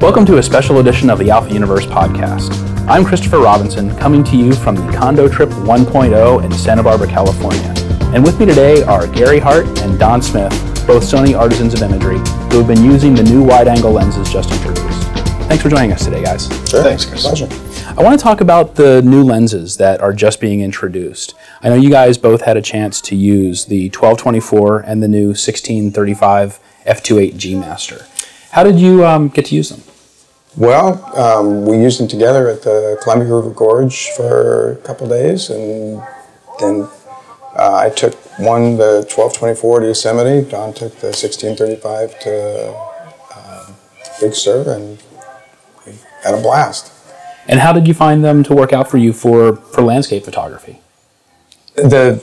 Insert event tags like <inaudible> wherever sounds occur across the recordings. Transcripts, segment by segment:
Welcome to a special edition of the Alpha Universe podcast. I'm Christopher Robinson, coming to you from the Kando Trip 1.0 in Santa Barbara, California. And with me today are Gary Hart and Don Smith, both Sony artisans of imagery, who have been using the new wide-angle lenses just introduced. Thanks for joining us today, guys. Sure. Thanks, Chris. Pleasure. I want to talk about the new lenses that are just being introduced. I know you guys both had a chance to use the 1224 and the new 1635 f2.8 G Master. How did you um, get to use them? Well, um, we used them together at the Columbia River Gorge for a couple days, and then uh, I took one, the 1224 to Yosemite. Don took the 1635 to uh, Big Sur, and we had a blast. And how did you find them to work out for you for, for landscape photography? The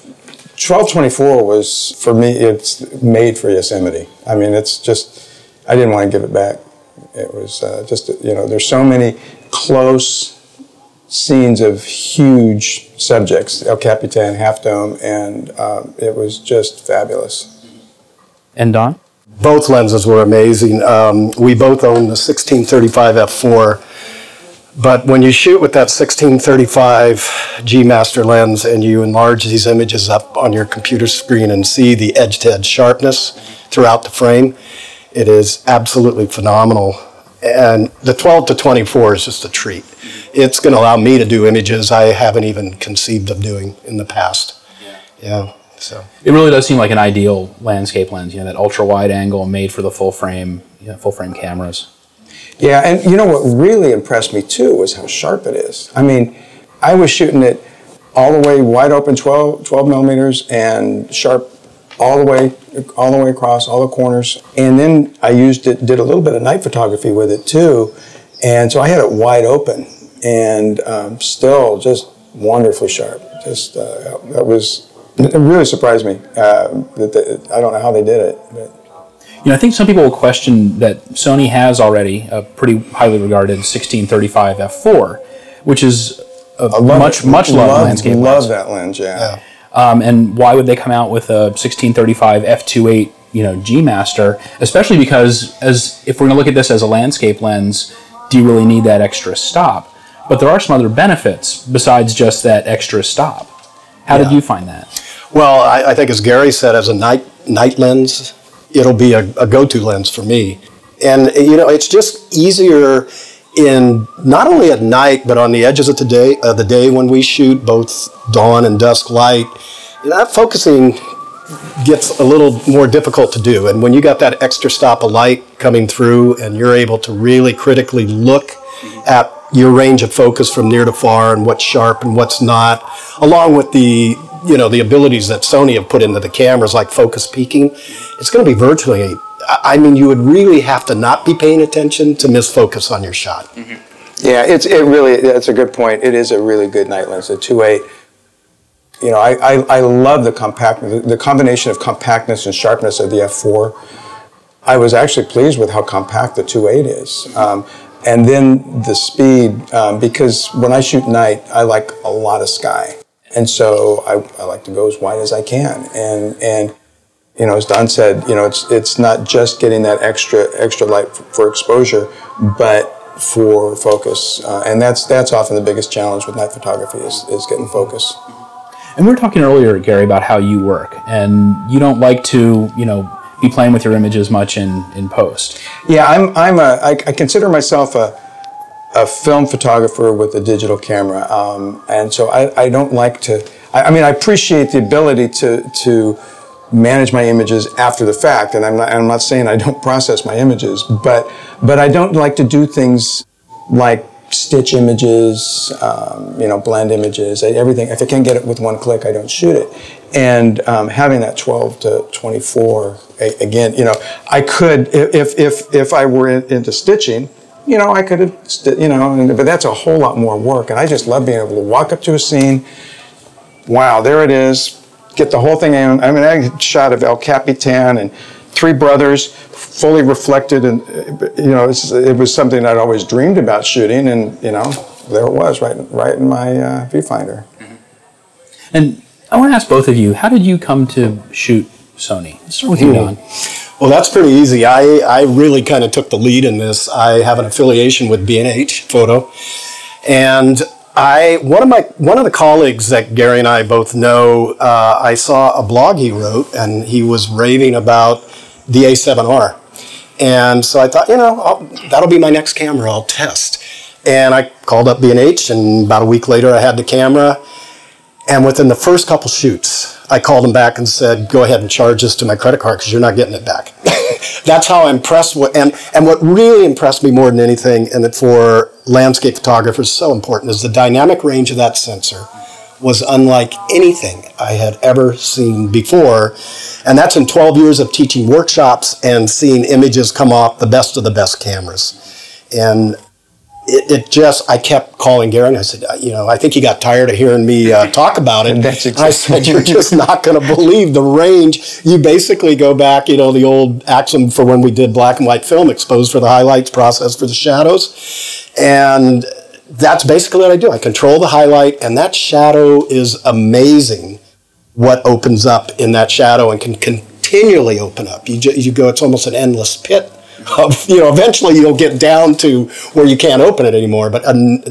1224 was, for me, it's made for Yosemite. I mean, it's just, I didn't want to give it back. It was uh, just, you know, there's so many close scenes of huge subjects, El Capitan, Half Dome, and um, it was just fabulous. And Don? Both lenses were amazing. Um, we both own the 1635 f4, but when you shoot with that 1635 G Master lens and you enlarge these images up on your computer screen and see the edge-to-edge sharpness throughout the frame, it is absolutely phenomenal. And the 12 to 24 is just a treat. It's going to allow me to do images I haven't even conceived of doing in the past. Yeah. yeah. So it really does seem like an ideal landscape lens. You know, that ultra wide angle made for the full frame, you know, full frame cameras. Yeah, and you know what really impressed me too was how sharp it is. I mean, I was shooting it all the way wide open, 12, 12 millimeters, and sharp all the way all the way across all the corners and then i used it did a little bit of night photography with it too and so i had it wide open and um, still just wonderfully sharp just uh, that was it really surprised me uh, that the, i don't know how they did it but. you know i think some people will question that sony has already a pretty highly regarded 1635 f4 which is a much it. much loved landscape love lens. that lens yeah. yeah. Um, and why would they come out with a 1635 f2.8 you know G Master? Especially because as if we're going to look at this as a landscape lens, do you really need that extra stop? But there are some other benefits besides just that extra stop. How yeah. did you find that? Well, I, I, think as Gary said, as a night night lens, it'll be a, a go-to lens for me. And you know, it's just easier in not only at night but on the edges of the day, uh, the day when we shoot both dawn and dusk light. That focusing gets a little more difficult to do. And when you got that extra stop of light coming through, and you're able to really critically look at your range of focus from near to far and what's sharp and what's not, along with the you know the abilities that Sony have put into the cameras like focus peaking, it's going to be virtually I mean, you would really have to not be paying attention to miss focus on your shot. Mm-hmm. Yeah, it's it really that's a good point. It is a really good night lens. A two eight. You know, I, I, I love the compact the, combination of compactness and sharpness of the f four. I was actually pleased with how compact the two eight is. Um, and then the speed, um, because when I shoot night, I like a lot of sky, and so I, I like to go as wide as I can. And and you know, as Don said, you know, it's it's not just getting that extra extra light for exposure, but for focus, uh, and that's that's often the biggest challenge with night photography is, is getting focus. And we were talking earlier, Gary, about how you work, and you don't like to, you know, be playing with your images much in, in post. Yeah, I'm I'm a I, I consider myself a a film photographer with a digital camera, um, and so I, I don't like to. I, I mean, I appreciate the ability to to manage my images after the fact. And I'm not, I'm not saying I don't process my images, but, but I don't like to do things like stitch images, um, you know, blend images, everything. If I can't get it with one click, I don't shoot it. And um, having that 12 to 24, again, you know, I could, if, if, if I were in, into stitching, you know, I could have, you know, but that's a whole lot more work. And I just love being able to walk up to a scene. Wow, there it is get the whole thing in. I mean, I shot of El Capitan and Three Brothers, fully reflected, and you know, it was something I'd always dreamed about shooting, and you know, there it was, right, right in my uh, viewfinder. Mm-hmm. And I want to ask both of you, how did you come to shoot Sony? Let's start with you, Don. Well, that's pretty easy. I, I really kind of took the lead in this. I have an affiliation with B&H Photo, and I one of my one of the colleagues that Gary and I both know. Uh, I saw a blog he wrote, and he was raving about the A7R, and so I thought, you know, I'll, that'll be my next camera. I'll test, and I called up B&H, and about a week later, I had the camera. And within the first couple shoots, I called him back and said, "Go ahead and charge this to my credit card because you're not getting it back." <laughs> That's how impressed. With, and and what really impressed me more than anything, and that for landscape photographers so important, is the dynamic range of that sensor was unlike anything I had ever seen before. And that's in 12 years of teaching workshops and seeing images come off the best of the best cameras. And it, it, just I kept calling Gary and I said, you know, I think he got tired of hearing me uh, talk about it. <laughs> That's exactly. I said, you're just not going to believe the range. You basically go back, you know, the old axiom for when we did black and white film, exposed for the highlights, process for the shadows, and that's basically what I do. I control the highlight, and that shadow is amazing. What opens up in that shadow and can continually open up. You, you go, it's almost an endless pit <laughs> you know, eventually you'll get down to where you can't open it anymore. But um,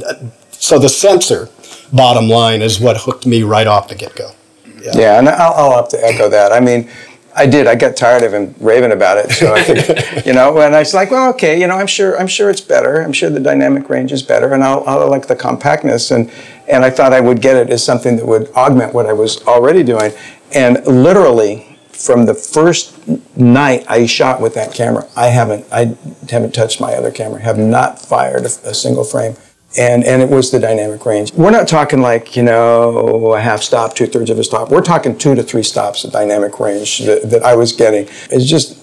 so the sensor, bottom line, is what hooked me right off the get go. Yeah. yeah, and I'll, I'll have to echo that. I mean, I did. I got tired of him raving about it. So I think, <laughs> you know, and I was like, well, okay, you know, I'm sure, I'm sure it's better. I'm sure the dynamic range is better, and I'll, I'll like the compactness, and and I thought I would get it as something that would augment what I was already doing, and literally from the first night I shot with that camera, I haven't I haven't touched my other camera. Have not fired a, a, single frame, and and it was the dynamic range. We're not talking like you know a half stop, two thirds of a stop. We're talking two to three stops of dynamic range that, that I was getting. It's just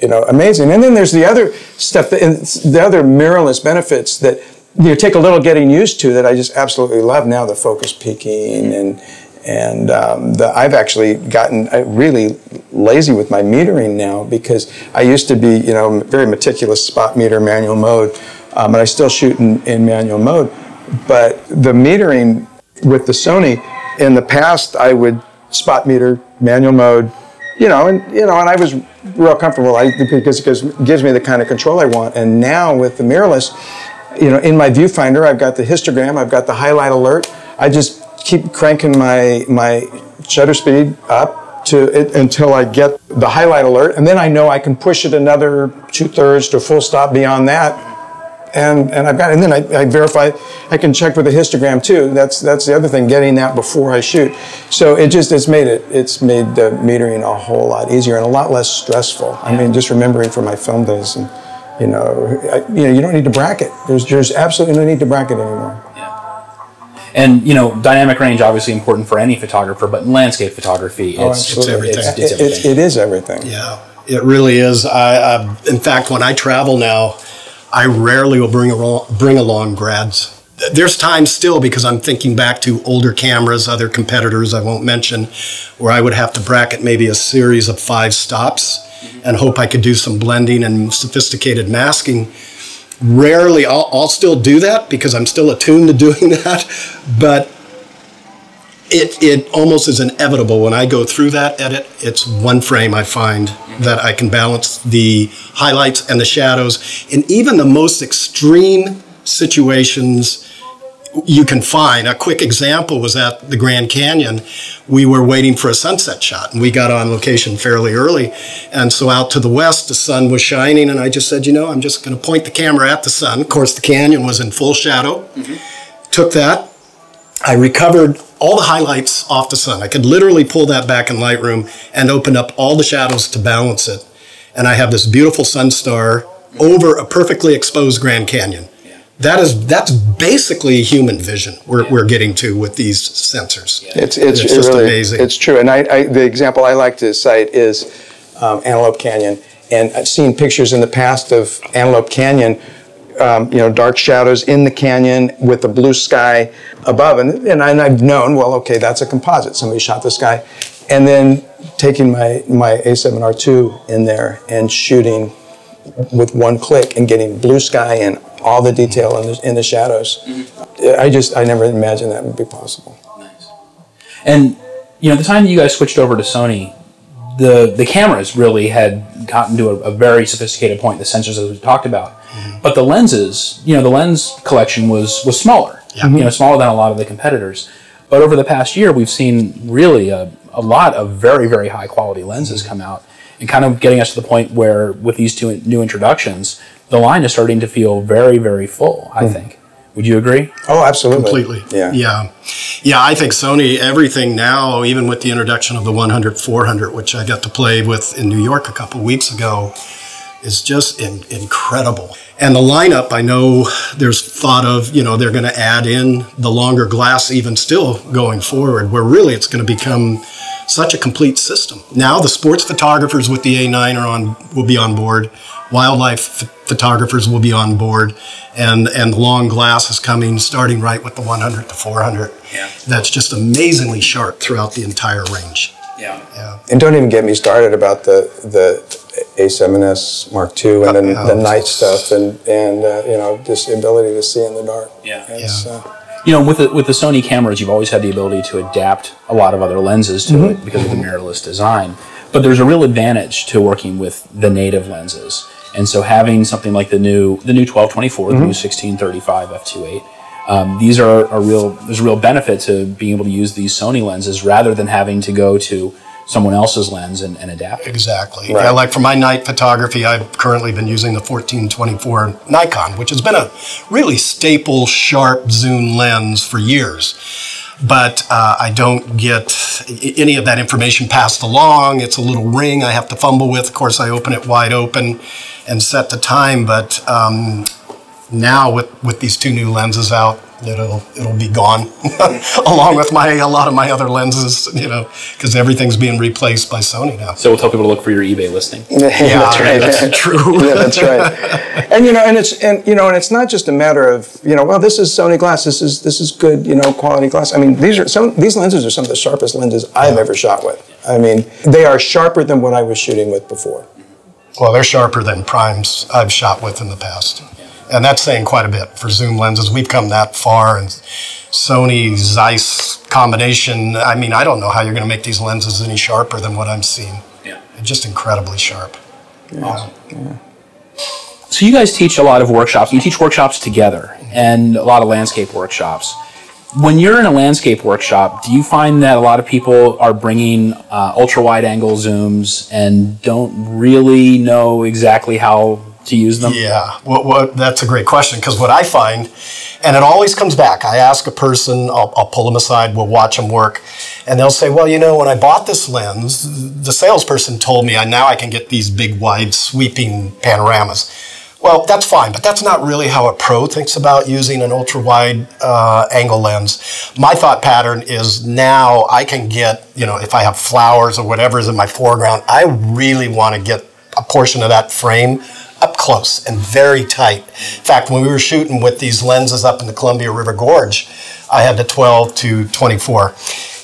you know amazing. And then there's the other stuff, that, the other mirrorless benefits that you know, take a little getting used to that I just absolutely love now. The focus peaking and and um, the, I've actually gotten uh, really lazy with my metering now because I used to be, you know, very meticulous spot meter manual mode, um, and I still shoot in, in manual mode. But the metering with the Sony, in the past, I would spot meter manual mode, you know, and you know, and I was real comfortable I, because it gives me the kind of control I want. And now with the mirrorless, you know, in my viewfinder, I've got the histogram, I've got the highlight alert. I just keep cranking my my shutter speed up to it until I get the highlight alert, and then I know I can push it another two thirds to full stop beyond that, and and I've got and then I, I, verify I can check with the histogram too. That's that's the other thing, getting that before I shoot. So it just it's made it it's made the metering a whole lot easier and a lot less stressful. I mean, just remembering from my film days and. You know, I, you know, you don't need to bracket. There's, there's absolutely no need to bracket anymore. And you know, dynamic range obviously important for any photographer, but in landscape photography, oh, it's, it's everything. It's, it's everything. It, it is everything. Yeah, it really is. I, I, in fact, when I travel now, I rarely will bring along, bring along grads. There's times still because I'm thinking back to older cameras, other competitors I won't mention, where I would have to bracket maybe a series of five stops and hope I could do some blending and sophisticated masking rarely I'll, I'll still do that because I'm still attuned to doing <laughs> that, but it, it almost is inevitable when I go through that edit. It's one frame I find that I can balance the highlights and the shadows. In even the most extreme situations, you can find. A quick example was at the Grand Canyon. We were waiting for a sunset shot, and we got on location fairly early. And so out to the west, the sun was shining, and I just said, you know, I'm just going to point the camera at the sun. Of course, the canyon was in full shadow. Mm-hmm. Took that. I recovered all the highlights off the sun. I could literally pull that back in Lightroom and open up all the shadows to balance it. And I have this beautiful sun star over a perfectly exposed Grand Canyon that is that's basically human vision we're, we're getting to with these sensors. Yeah. It's it's, it's just really, amazing. It's true, and I, I, the example I like to cite is um, Antelope Canyon, and I've seen pictures in the past of Antelope Canyon. Um, you know, dark shadows in the canyon with the blue sky above, and, and I've known, well, okay, that's a composite. Somebody shot the sky, and then taking my my A7R2 in there and shooting with one click and getting blue sky and all the detail in the, in the shadows. Mm-hmm. I just, I never imagined that would be possible. Nice. And, you know, the time that you guys switched over to Sony, the the cameras really had gotten to a, a very sophisticated point. The sensors, as we talked about, but the lenses, you know, the lens collection was was smaller. yeah. You know, smaller than a lot of the competitors. But over the past year, we've seen really a, a lot of very very high quality lenses come out, and kind of getting us to the point where with these two new introductions, the line is starting to feel very very full. I hmm. think. Would you agree? Oh, absolutely. completely. Yeah. yeah, yeah. I think Sony everything now, even with the introduction of the 100 400, which I got to play with in New York a couple weeks ago, is just in, incredible. And the lineup, I know there's thought of, you know, they're going to add in the longer glass even still going forward, where really it's going to become such a complete system. Now the sports photographers with the A9 are on will be on board. Wildlife ph- photographers will be on board, and and the long glass is coming, starting right with the 100 to 400. Yeah. That's just amazingly sharp throughout the entire range. Yeah. Yeah. And don't even get me started about the the A7S Mark II and then Oh, the night stuff and and uh, you know just the ability to see in the dark. Yeah. It's, Yeah. Uh, you know, with the, with the Sony cameras, you've always had the ability to adapt a lot of other lenses to it mm-hmm. because of the mm-hmm. mirrorless design. But there's a real advantage to working with the native lenses, and so having something like the new the new 1224, the new mm-hmm. 1635 f2.8. Um, these are a real. There's a real benefit to being able to use these Sony lenses rather than having to go to someone else's lens and, and adapt. Exactly. Right. Yeah, like for my night photography, I've currently been using the 1424 Nikon, which has been a really staple, sharp zoom lens for years. But uh, I don't get any of that information passed along. It's a little ring I have to fumble with. Of course, I open it wide open and set the time. But um, now with, with these two new lenses out, it'll it'll be gone, <laughs> along with my a lot of my other lenses. You know, because everything's being replaced by Sony now. So we'll tell people to look for your eBay listing. <laughs> yeah, that's right. That's true. <laughs> yeah, that's right. And you know, and it's and you know, and it's not just a matter of you know, well, this is Sony glass. This is this is good, you know, quality glass. I mean, these are some these lenses are some of the sharpest lenses I've ever shot with. I mean, they are sharper than what I was shooting with before. Well, they're sharper than primes I've shot with in the past. And that's saying quite a bit for zoom lenses. We've come that far, and Sony Zeiss combination. I mean, I don't know how you're going to make these lenses any sharper than what I'm seeing. Yeah. They're just incredibly sharp. Awesome. So you guys teach a lot of workshops. You teach workshops together and a lot of landscape workshops. When you're in a landscape workshop, do you find that a lot of people are bringing uh, ultra wide angle zooms and don't really know exactly how to use them? Yeah, what, what, that's a great question because what I find, and it always comes back. I ask a person, I'll, I'll pull them aside, we'll watch them work, and they'll say, "Well, you know, when I bought this lens, the salesperson told me I now I can get these big, wide, sweeping panoramas." Well, that's fine, but that's not really how a pro thinks about using an ultra wide uh, angle lens. My thought pattern is now I can get, you know, if I have flowers or whatever is in my foreground, I really want to get a portion of that frame up close and very tight. In fact, when we were shooting with these lenses up in the Columbia River Gorge, I had the 12 to 24.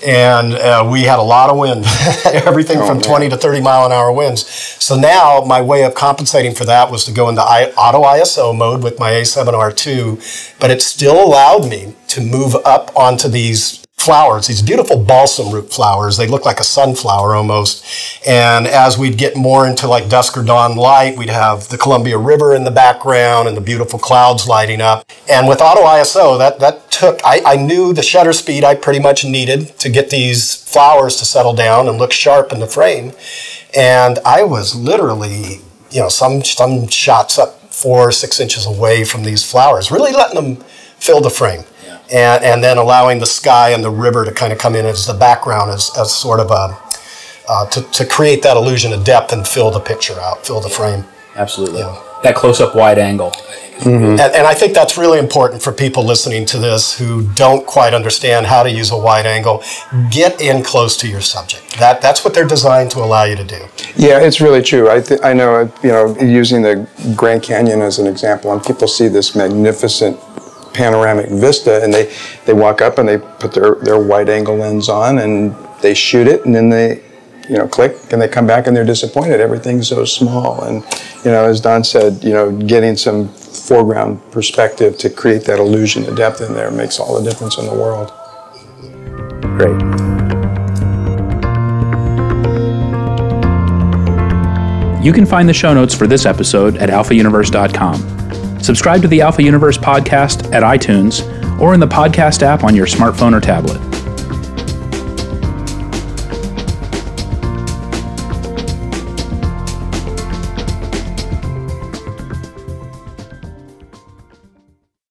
And uh, we had a lot of wind, <laughs> everything from man. 20 to 30 mile an hour winds. So now my way of compensating for that was to go into I- auto ISO mode with my A7R2, but it still allowed me to move up onto these flowers, these beautiful balsam root flowers. They look like a sunflower almost. And as we'd get more into like dusk or dawn light, we'd have the Columbia River in the background and the beautiful clouds lighting up. And with auto ISO, that, that took, I, I knew the shutter speed I pretty much needed to get these flowers to settle down and look sharp in the frame. And I was literally, you know, some, some shots up four or six inches away from these flowers, really letting them fill the frame and, and then allowing the sky and the river to kind of come in as the background as, as sort of a uh, to, to create that illusion of depth and fill the picture out, fill the frame. Absolutely. That close up wide angle. And, and I think that's really important for people listening to this who don't quite understand how to use a wide angle. Get in close to your subject. That, that's what they're designed to allow you to do. Yeah, it's really true. I, th- I know, you know, using the Grand Canyon as an example, and people see this magnificent panoramic vista, and they, they walk up and they put their, their wide angle lens on and they shoot it, and then they, you know, click and they come back and they're disappointed. Everything's so small, and you know, as Don said, you know, getting some foreground perspective to create that illusion of depth in there makes all the difference in the world. Great. You can find the show notes for this episode at alphauniverse.com. Subscribe to the Alpha Universe podcast at iTunes or in the podcast app on your smartphone or tablet.